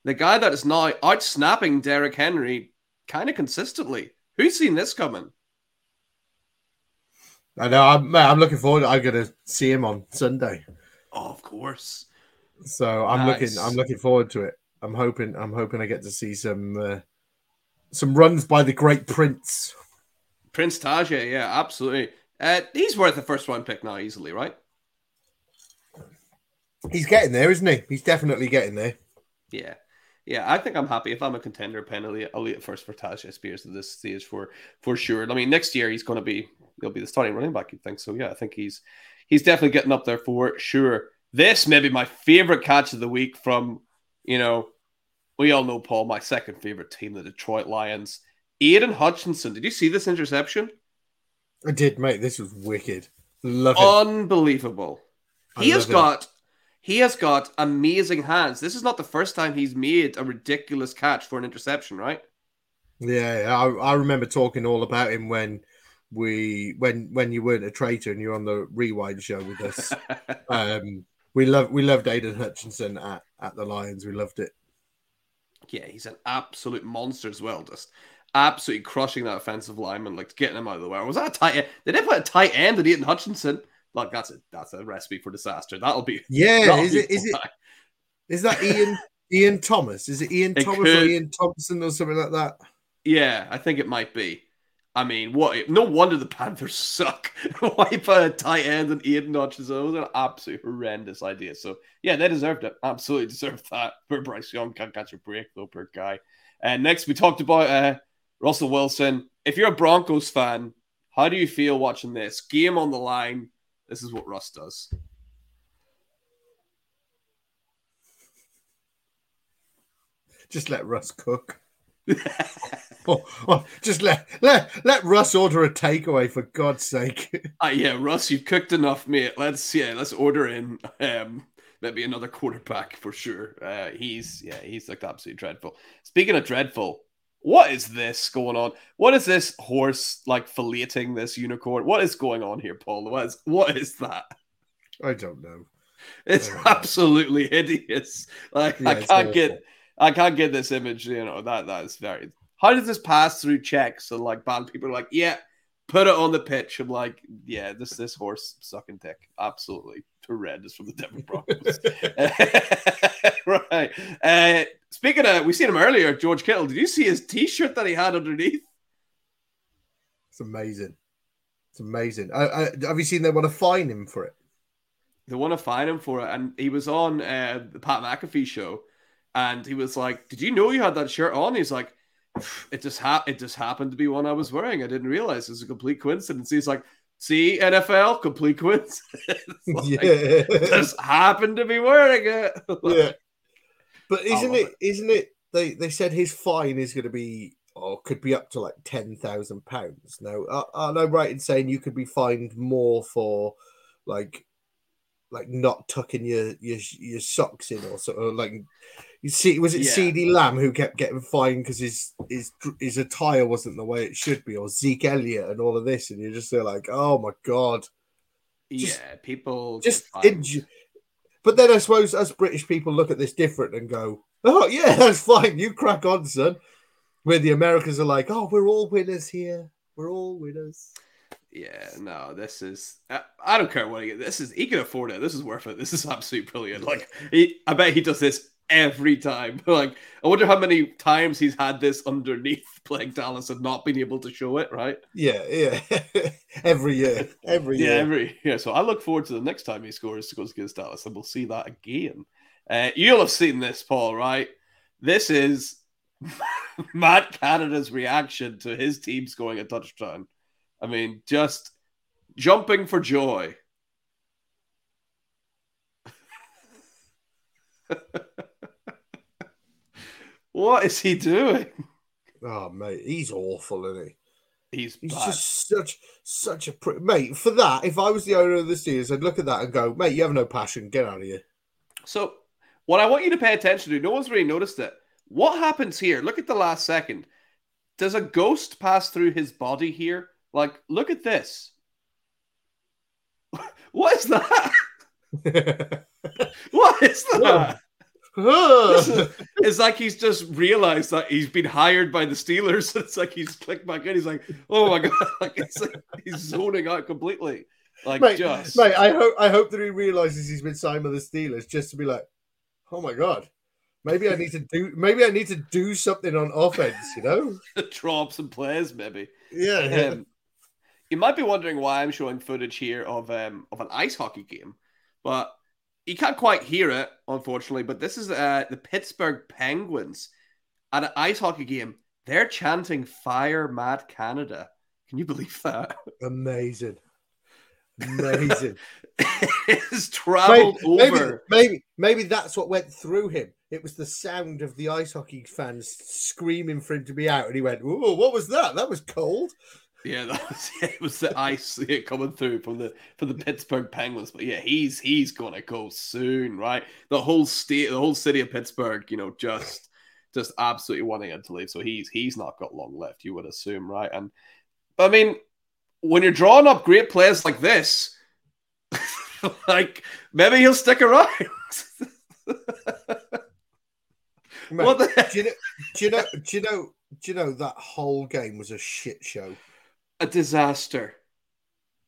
Speaker 1: the guy that is now out snapping Derrick Henry kind of consistently. Who's seen this coming?
Speaker 2: I know. I'm, I'm looking forward. I'm going to see him on Sunday,
Speaker 1: Oh, of course.
Speaker 2: so I'm
Speaker 1: Nice.
Speaker 2: looking. I'm looking forward to it. I'm hoping. I'm hoping I get to see some uh, some runs by the great Prince.
Speaker 1: Prince Tajay, yeah, absolutely. Uh, he's worth a first round pick now, easily, right?
Speaker 2: He's getting there, isn't he? He's definitely getting there.
Speaker 1: Yeah. Yeah, I think I'm happy. If I'm a contender, penalty, I'll, leave it first for Tyjae Spears at this stage for for sure. I mean, next year he's going to be he'll be the starting running back. You think so? Yeah, I think he's he's definitely getting up there for sure. This may be my favorite catch of the week from you know we all know Paul, my second favorite team, the Detroit Lions. Aidan Hutchinson, did you see this interception?
Speaker 2: I did, mate. This was wicked. Love it.
Speaker 1: Unbelievable.
Speaker 2: I
Speaker 1: He has
Speaker 2: love it.
Speaker 1: got he has got amazing hands. This is not the first time he's made a ridiculous catch for an interception, right?
Speaker 2: Yeah, I, I remember talking all about him when we when when you weren't a traitor and you're on the rewind show with us. um, we love we loved Aidan Hutchinson at, at the Lions. We loved it.
Speaker 1: yeah, he's an absolute monster as well. Just absolutely crushing that offensive lineman, like getting him out of the way. Was that a tight end? Did they put a tight end at Aidan Hutchinson? Like that's a that's a recipe for disaster. That'll be
Speaker 2: Yeah,
Speaker 1: that'll
Speaker 2: is
Speaker 1: be
Speaker 2: it is it is that Ian Ian Thomas? Is it Ian
Speaker 1: It
Speaker 2: Thomas or Ian Thompson or something like that?
Speaker 1: Yeah, I think it might be. I mean, what? No wonder the Panthers suck. Why put a tight end and Aidan Hutchinson? It was an absolute horrendous idea. So yeah, they deserved it. Absolutely deserved that. For Bryce Young can't catch a break though, poor guy. And next, we talked about uh, Russell Wilson. If you're a Broncos fan, how do you feel watching this game on the line? This is what Russ does.
Speaker 2: Just let Russ cook. Oh, oh, just let let let Russ order a takeaway for God's sake.
Speaker 1: Uh, yeah, Russ, you've cooked enough, mate. Let's yeah, let's order in um maybe another quarterback for sure. Uh, he's yeah, he's like absolutely dreadful. Speaking of dreadful, what is this going on? What is this horse like filleting this unicorn? What is going on here, Paul? What is what is that?
Speaker 2: I don't know.
Speaker 1: It's
Speaker 2: Oh.
Speaker 1: absolutely hideous. Like
Speaker 2: Yeah,
Speaker 1: I can't get I can't get this image, you know, that that is very how does this pass through checks and like bad people are like, yeah, put it on the pitch. I'm like, yeah, this this horse sucking dick. Absolutely horrendous from the Denver Broncos. right. Uh, speaking of, we seen him earlier, George Kittle. Did you see his T-shirt that he had underneath?
Speaker 2: It's amazing. It's amazing. I, I, have you seen they want to fine him for it?
Speaker 1: They want to fine him for it, and he was on uh, the Pat McAfee show, and he was like, "Did you know you had that shirt on?" He's like, "It just ha- it just happened to be one I was wearing. I didn't realize it was a complete coincidence." He's like, "See, NFL, complete coincidence. Like,
Speaker 2: yeah.
Speaker 1: just happened to be wearing it."
Speaker 2: yeah. But isn't
Speaker 1: love
Speaker 2: it, isn't it? They they said his fine is going to be or could be up to like ten thousand pounds. Now, are, are I right in saying you could be fined more for like like not tucking your your your socks in or sort of like You see, was it
Speaker 1: Yeah.
Speaker 2: CeeDee Lamb who kept getting fined because his his his attire wasn't the way it should be, or Zeke Elliott and all of this, and you're just there like, oh my god, Just-
Speaker 1: yeah, people
Speaker 2: just enjoy. But then I suppose us British people look at this different and go, oh yeah, that's fine, you crack on, son. Where the Americans are like, oh, we're all winners here, we're all winners.
Speaker 1: Yeah, no, this is. I, I don't care what he. This is. He can afford it. This is worth it. This is absolutely brilliant. Like, he, I bet he does this every time. Like, I wonder how many times he's had this underneath playing Dallas and not being able to show it. Right?
Speaker 2: Yeah, yeah, every year, every
Speaker 1: Yeah,
Speaker 2: year.
Speaker 1: every yeah. So I look forward to the next time he scores goes against Dallas, and we'll see that again. Uh, you'll have seen this, Paul. Right? This is Matt Canada's reaction to his team scoring a touchdown. I mean, just jumping for joy. What is he doing?
Speaker 2: Oh mate, he's awful, isn't he?
Speaker 1: He's,
Speaker 2: He's just such such a pri- mate. For that, if I was the owner of the Steelers, I'd look at that and go, mate, you have no passion. Get out of here.
Speaker 1: So, what I want you to pay attention to, no one's really noticed it. What happens here? Look at the last second. Does a ghost pass through his body here? Like, look at this. What is that? What is that? This is- it's like he's just realized that he's been hired by the Steelers. It's like he's clicked back in. He's like, oh my god, like it's like he's zoning out completely. Like
Speaker 2: mate,
Speaker 1: just
Speaker 2: mate, I hope I hope that he realizes he's been signed by the Steelers just to be like, oh my god, maybe I need to do maybe I need to do something on offense. You know?
Speaker 1: Drop some players, maybe.
Speaker 2: Yeah.
Speaker 1: Um, you might be wondering why I'm showing footage here of um of an ice hockey game, but you can't quite hear it, unfortunately. But this is uh, the Pittsburgh Penguins at an ice hockey game. They're chanting "Fire Matt Canada." Can you believe that?
Speaker 2: Amazing. Amazing.
Speaker 1: it's traveled
Speaker 2: maybe,
Speaker 1: over.
Speaker 2: maybe, maybe, maybe that's what went through him. It was the sound of the ice hockey fans screaming for him to be out, and he went, "Oh, what was that? That was cold."
Speaker 1: Yeah, that was it. Was the ice yeah, coming through from the from the Pittsburgh Penguins? But yeah, he's he's gonna go soon, right? The whole state, the whole city of Pittsburgh, you know, just just absolutely wanting him to leave. So he's he's not got long left, you would assume, right? And I mean, when you're drawing up great players like this, like maybe he'll stick around.
Speaker 2: Mate,
Speaker 1: what the
Speaker 2: do you know? Do you know? Do you know? Do you know that whole game was a shit show?
Speaker 1: A disaster.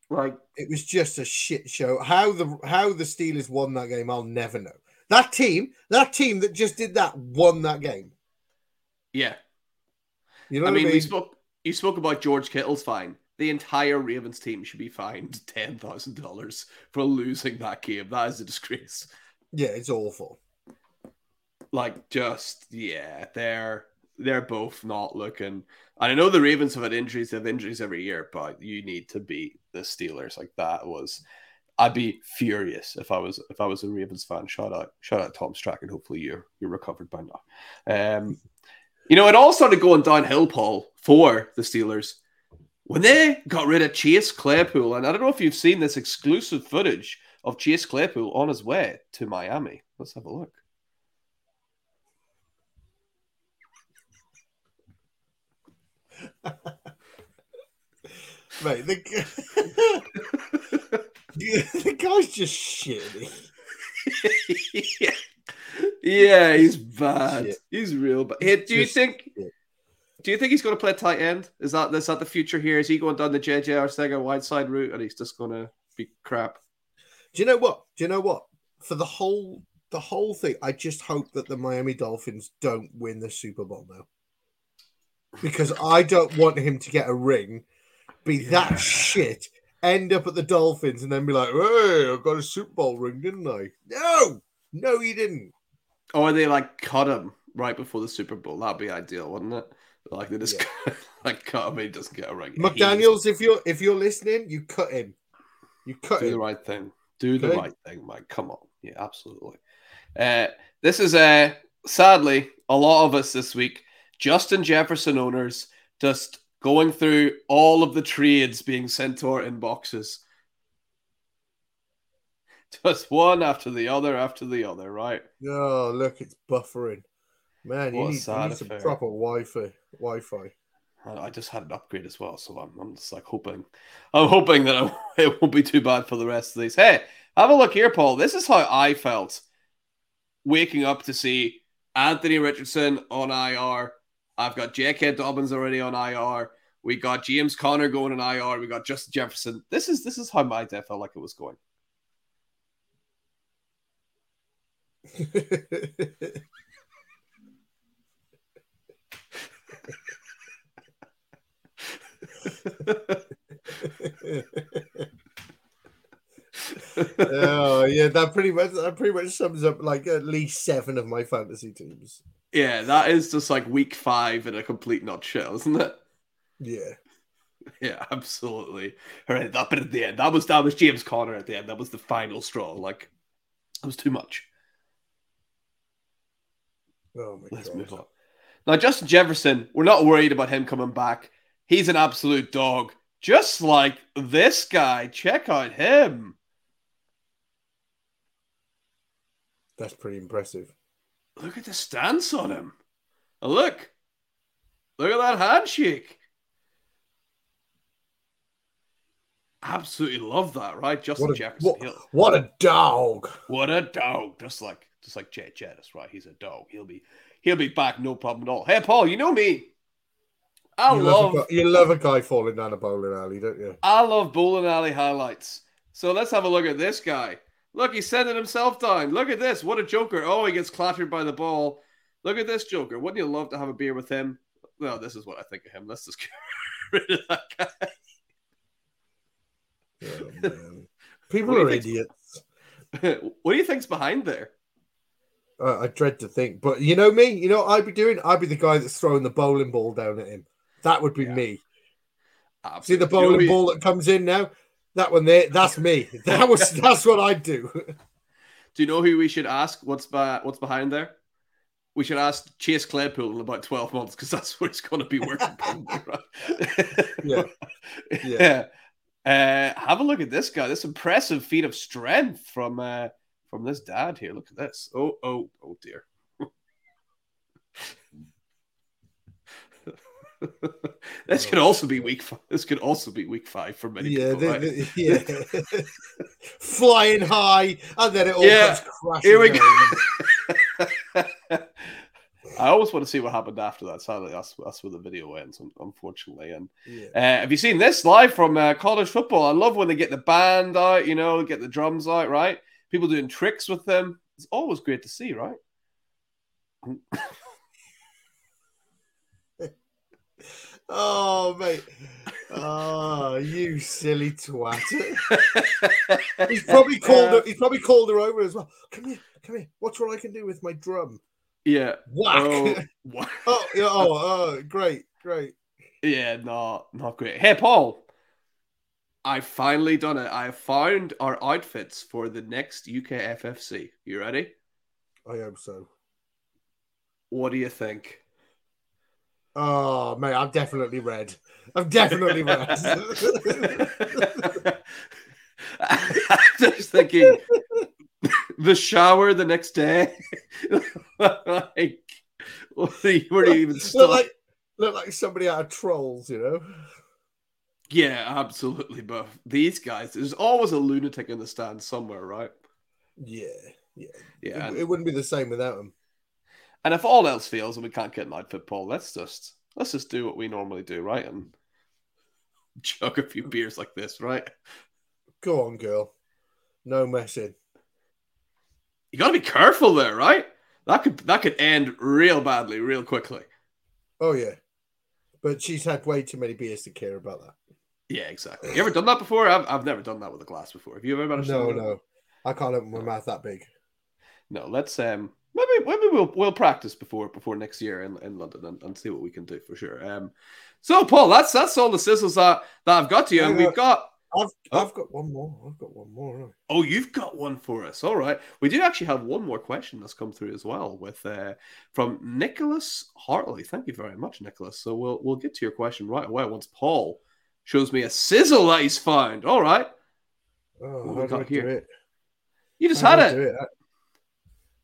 Speaker 1: Like
Speaker 2: It was just a shit show. How the how the Steelers won that game, I'll never know. That team, that team that just did that, won that game.
Speaker 1: yeah,
Speaker 2: You know
Speaker 1: I mean,
Speaker 2: I
Speaker 1: we spoke. You spoke about George Kittle's fine. The entire Ravens team should be fined ten thousand dollars for losing that game. That is a disgrace.
Speaker 2: yeah, it's awful.
Speaker 1: Like, just yeah, they're they're both not looking. And I know the Ravens have had injuries. They have injuries every year, but you need to beat the Steelers. Like that was. I'd be furious if I was if I was a Ravens fan. Shout out, shout out Tom Strachan. Hopefully you're you're recovered by now. Um, you know, it all started going downhill, Paul, for the Steelers when they got rid of Chase Claypool. And I don't know if you've seen this exclusive footage of Chase Claypool on his way to Miami. Let's have a look.
Speaker 2: Mate, the, the guy's just shitty.
Speaker 1: yeah. yeah, he's bad.
Speaker 2: Shit.
Speaker 1: He's real bad. Hey, do you
Speaker 2: Just
Speaker 1: think?
Speaker 2: shit.
Speaker 1: Do you think he's going to play tight end? Is that is that the future here? Is he going down the JJ Arcega-Whiteside route, and he's just going to be crap?
Speaker 2: Do you know what? Do you know what? For the whole the whole thing, I just hope that the Miami Dolphins don't win the Super Bowl now. Because I don't want him to get a ring, be
Speaker 1: Yeah.
Speaker 2: that shit, end up at the Dolphins and then be like, hey, I got a Super Bowl ring, didn't I? No, no, you didn't.
Speaker 1: Or they like cut him right before the Super Bowl. That'd be ideal, wouldn't it? Like they just like cut him, and he doesn't get a ring. He's-
Speaker 2: McDaniels, if you're if you're listening, you cut him. You cut
Speaker 1: do the right thing. Do the
Speaker 2: Okay.
Speaker 1: right thing, Mike. Come on. Yeah, absolutely. Uh, this is uh, sadly a lot of us this week. Justin Jefferson owners just going through all of the trades being sent to our inboxes. Just one after the other after the other, right?
Speaker 2: Oh, look, it's buffering. Man, you need, you need some
Speaker 1: affair.
Speaker 2: proper Wi-Fi. Wi-Fi.
Speaker 1: I I just had an upgrade as well, so I'm, I'm just like hoping, I'm hoping that I, it won't be too bad for the rest of these. Hey, have a look here, Paul. This is how I felt waking up to see Anthony Richardson on IR. I've got J.K. Dobbins already on IR. We got James Conner going on IR. We got Justin Jefferson. This is this is how my day felt like it was going.
Speaker 2: oh yeah, that pretty much that pretty much sums up like at least seven of my fantasy teams.
Speaker 1: Yeah, that is just like week five in a complete nutshell, isn't it?
Speaker 2: Yeah.
Speaker 1: Yeah, absolutely. All right, that bit at the end. That was that was James Conner at the end. That was the final straw. Like that was too much.
Speaker 2: Oh my
Speaker 1: Let's
Speaker 2: god.
Speaker 1: move on. Now, Justin Jefferson, we're not worried about him coming back. He's an absolute dog. Just like this guy. Check out him.
Speaker 2: That's pretty impressive.
Speaker 1: Look at the stance on him. And look. Look at that handshake. Absolutely love that, right? Justin
Speaker 2: What a,
Speaker 1: Jefferson.
Speaker 2: what, what a dog.
Speaker 1: What a dog! Just like just like Jet Jettis, right? He's a dog. He'll be he'll be back, no problem at all. Hey Paul, you know me. I
Speaker 2: you
Speaker 1: love,
Speaker 2: love, guy- you love a guy falling down a bowling alley, don't you?
Speaker 1: I love bowling alley highlights. So let's have a look at this guy. Look, he's sending himself down. Look at this. What a joker. Oh, he gets clattered by the ball. Look at this joker. Wouldn't you love to have a beer with him? Well, this is what I think of him. Let's just get rid of that guy.
Speaker 2: Oh. People
Speaker 1: What do you
Speaker 2: are idiots.
Speaker 1: what do you think's behind there?
Speaker 2: Uh, I dread to think, but you know me. You know what I'd be doing? I'd be the guy that's throwing the bowling ball down at him. That would be
Speaker 1: Yeah.
Speaker 2: me.
Speaker 1: Absolutely.
Speaker 2: See the
Speaker 1: You know
Speaker 2: bowling ball that comes in now? That one there, that's me. That was that's what I'd do.
Speaker 1: Do you know who we should ask? What's by, what's behind there? We should ask Chase Claypool in about twelve months because that's what he's going to be working. right?
Speaker 2: Yeah.
Speaker 1: yeah. Uh, have a look at this guy. This impressive feat of strength from uh, from this dad here. Look at this. Oh oh oh dear. this could also be week. Five. This could also be week five for many
Speaker 2: Yeah,
Speaker 1: people.
Speaker 2: the-
Speaker 1: right?
Speaker 2: the- yeah. Flying high, and then it all
Speaker 1: Yeah.
Speaker 2: comes crashing.
Speaker 1: Here we
Speaker 2: down.
Speaker 1: I always want to see what happened after that. Sadly, that's that's where the video ends, unfortunately. And
Speaker 2: Yeah.
Speaker 1: uh, have you seen this live from uh, college football? I love when they get the band out, you know, get the drums out, right? People doing tricks with them. It's always great to see, right?
Speaker 2: Oh mate. Oh, you silly twat. He's probably called her, he's probably called her over as well. Come here, come here. Watch what I can do with my drum.
Speaker 1: yeah.
Speaker 2: Whack.
Speaker 1: Oh,
Speaker 2: Oh, yeah, oh, oh, great, great.
Speaker 1: yeah, no, not great. Hey, Paul. I've finally done it. I have found our outfits for the next UK FFC. You ready?
Speaker 2: I hope so.
Speaker 1: What do you think?
Speaker 2: Oh mate, I'm definitely red. I'm definitely red.
Speaker 1: I'm just thinking the shower the next day. like, where do you even
Speaker 2: look like look like somebody out of trolls, you know.
Speaker 1: yeah, absolutely. But these guys, there's always a lunatic in the stand somewhere, right?
Speaker 2: Yeah, yeah.
Speaker 1: Yeah.
Speaker 2: It, it wouldn't be the same without him.
Speaker 1: And if all else fails and we can't get an outfit, Paul, let's just let's just do what we normally do, right? And chug a few beers like this, right?
Speaker 2: Go on, girl. No messing.
Speaker 1: You got to be careful there, right? That could that could end real badly, real quickly.
Speaker 2: Oh yeah, but she's had way too many beers to care about that.
Speaker 1: Yeah, exactly. You ever done that before? I've, I've never done that with a glass before. Have you ever managed? to
Speaker 2: No,
Speaker 1: that?
Speaker 2: no, I can't open my mouth that big.
Speaker 1: no. Let's um maybe maybe we'll we'll practice before before next year in, in London and, and see what we can do for sure. Um, so Paul, that's that's all the sizzles that that I've got to you, and we've got
Speaker 2: I've
Speaker 1: Oh.
Speaker 2: I've got one more. I've got one more.
Speaker 1: oh you've got one for us. All right, we do actually have one more question that's come through as well with uh from Nicholas Hartley. Thank you very much, Nicholas. So we'll we'll get to your question right away once Paul shows me a sizzle that he's found. All right.
Speaker 2: Oh,
Speaker 1: What we got here? You just
Speaker 2: How
Speaker 1: had
Speaker 2: do I
Speaker 1: it.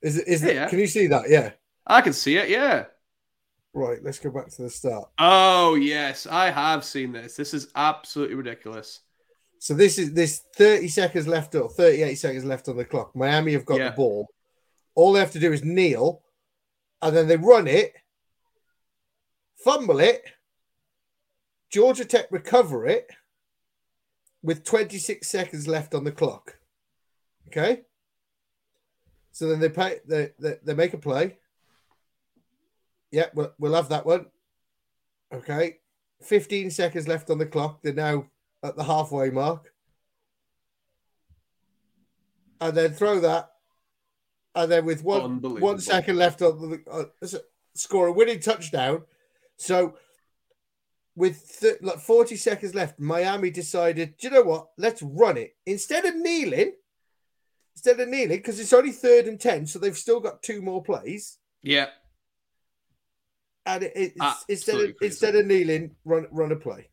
Speaker 2: Is it? Is it?
Speaker 1: Yeah.
Speaker 2: Can you see that? Yeah.
Speaker 1: I can see it. Yeah.
Speaker 2: Right. Let's go back to the start.
Speaker 1: Oh yes, I have seen this. This is absolutely ridiculous.
Speaker 2: So this is this 30 seconds left or 38 seconds left on the clock. Miami have got
Speaker 1: Yeah.
Speaker 2: the ball. All they have to do is kneel, and then they run it, fumble it. Georgia Tech recover it with 26 seconds left on the clock. Okay. So then they pay they they, they make a play. Yeah, we'll, we'll have that one. Okay. 15 seconds left on the clock. They're now at the halfway mark. And then throw that. And then with one one second left on the uh, score a winning touchdown. So with th- like 40 seconds left, Miami decided, do you know what? Let's run it. Instead of kneeling, instead of kneeling, because it's only third and 10, so they've still got two more plays.
Speaker 1: Yeah.
Speaker 2: And it, it's,
Speaker 1: Absolutely
Speaker 2: instead of
Speaker 1: crazy.
Speaker 2: instead of kneeling, run run a play.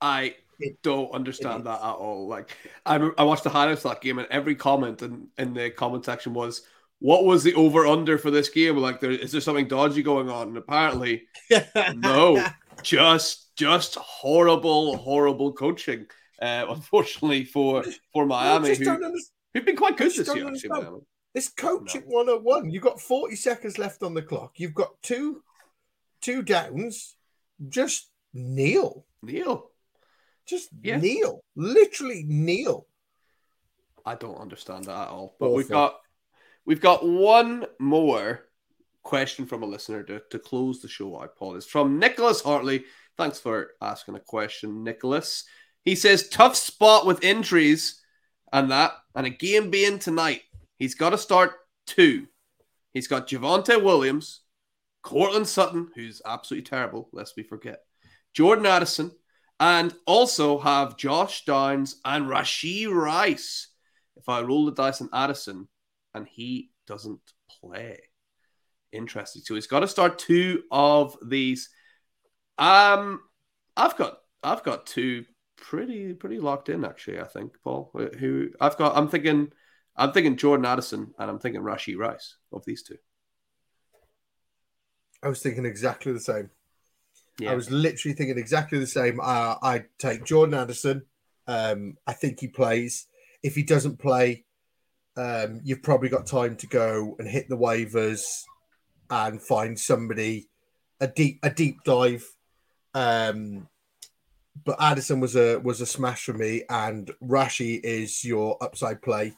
Speaker 1: I don't understand that at all. Like I, I watched the highlights of that game, and every comment in, in the comment section was, "What was the over under for this game? Like, there is there something dodgy going on?" And apparently, no, just just horrible, horrible coaching. Uh, unfortunately for for
Speaker 2: I
Speaker 1: Miami, who, who've been quite good this year. Actually.
Speaker 2: It's coaching 101. You've got 40 seconds left on the clock. You've got two two downs. Just kneel.
Speaker 1: Neil,
Speaker 2: Just
Speaker 1: Yeah.
Speaker 2: kneel. Literally kneel.
Speaker 1: I don't understand that at all. But we've got we've got one more question from a listener to, to close the show out, Paul. It's from Nicholas Hartley. Thanks for asking a question, Nicholas. He says, tough spot with injuries and that, and a game being tonight. He's got to start two. He's got Javonte Williams, Courtland Sutton, who's absolutely terrible, lest we forget, Jordan Addison, and also have Josh Downs and Rashee Rice. If I roll the dice on Addison and he doesn't play, interesting. So he's got to start two of these. Um, I've got I've got two pretty pretty locked in actually. I think Paul. Who I've got. I'm thinking I'm thinking Jordan Addison and I'm thinking Rashee Rice of these two.
Speaker 2: I was thinking exactly the same.
Speaker 1: Yeah.
Speaker 2: I was literally thinking exactly the same. Uh, I'd take Jordan Addison. Um, I think he plays. If he doesn't play, um, you've probably got time to go and hit the waivers and find somebody a deep a deep dive. Um, but Addison was a was a smash for me, and Rashee is your upside play.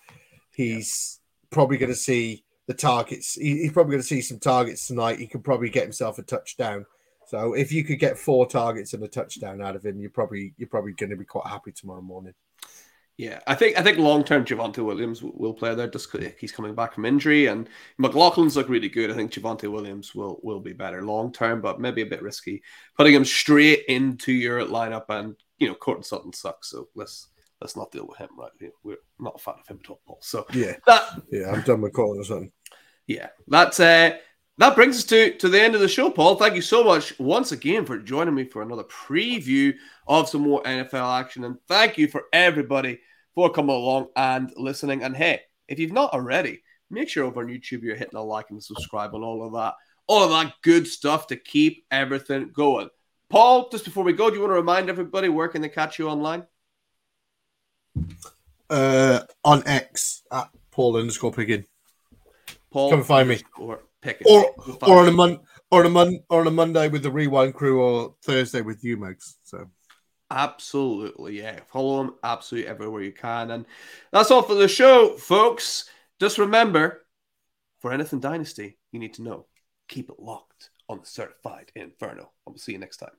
Speaker 2: He's probably going to see the targets. He, he's probably going to see some targets tonight. He could probably get himself a touchdown. So if you could get four targets and a touchdown out of him, you're probably you're probably going to be quite happy tomorrow morning.
Speaker 1: Yeah, I think I think long term Javonte Williams will- play there just he's coming back from injury and McLaughlin's look really good. I think Javonte Williams will will be better long term, but maybe a bit risky putting him straight into your lineup. And you know, Courtland Sutton sucks, so let's let's not deal with him. Right, We- we're not a fan of him at all. So
Speaker 2: Yeah,
Speaker 1: that
Speaker 2: yeah, I'm done with calling or something.
Speaker 1: yeah, that's uh that brings us to to the end of the show, Paul. Thank you so much once again for joining me for another preview of some more NFL action, and thank you for everybody for coming along and listening. And hey, if you've not already, make sure over on YouTube you're hitting a like and subscribe and all of that, all of that good stuff to keep everything going. Paul, just before we go, do you want to remind everybody where can they catch you online?
Speaker 2: Uh, on X at Paul underscore Piggin,
Speaker 1: Paul,
Speaker 2: Come and find me.
Speaker 1: or pick it,
Speaker 2: or or on a mon or on a mon or on a Monday with the Rewind Crew, or Thursday with you, Megs. So
Speaker 1: Absolutely, yeah. Follow them absolutely everywhere you can. And that's all for the show, folks. Just remember for anything Dynasty, you need to know keep it locked on the certified inferno. I will see you next time.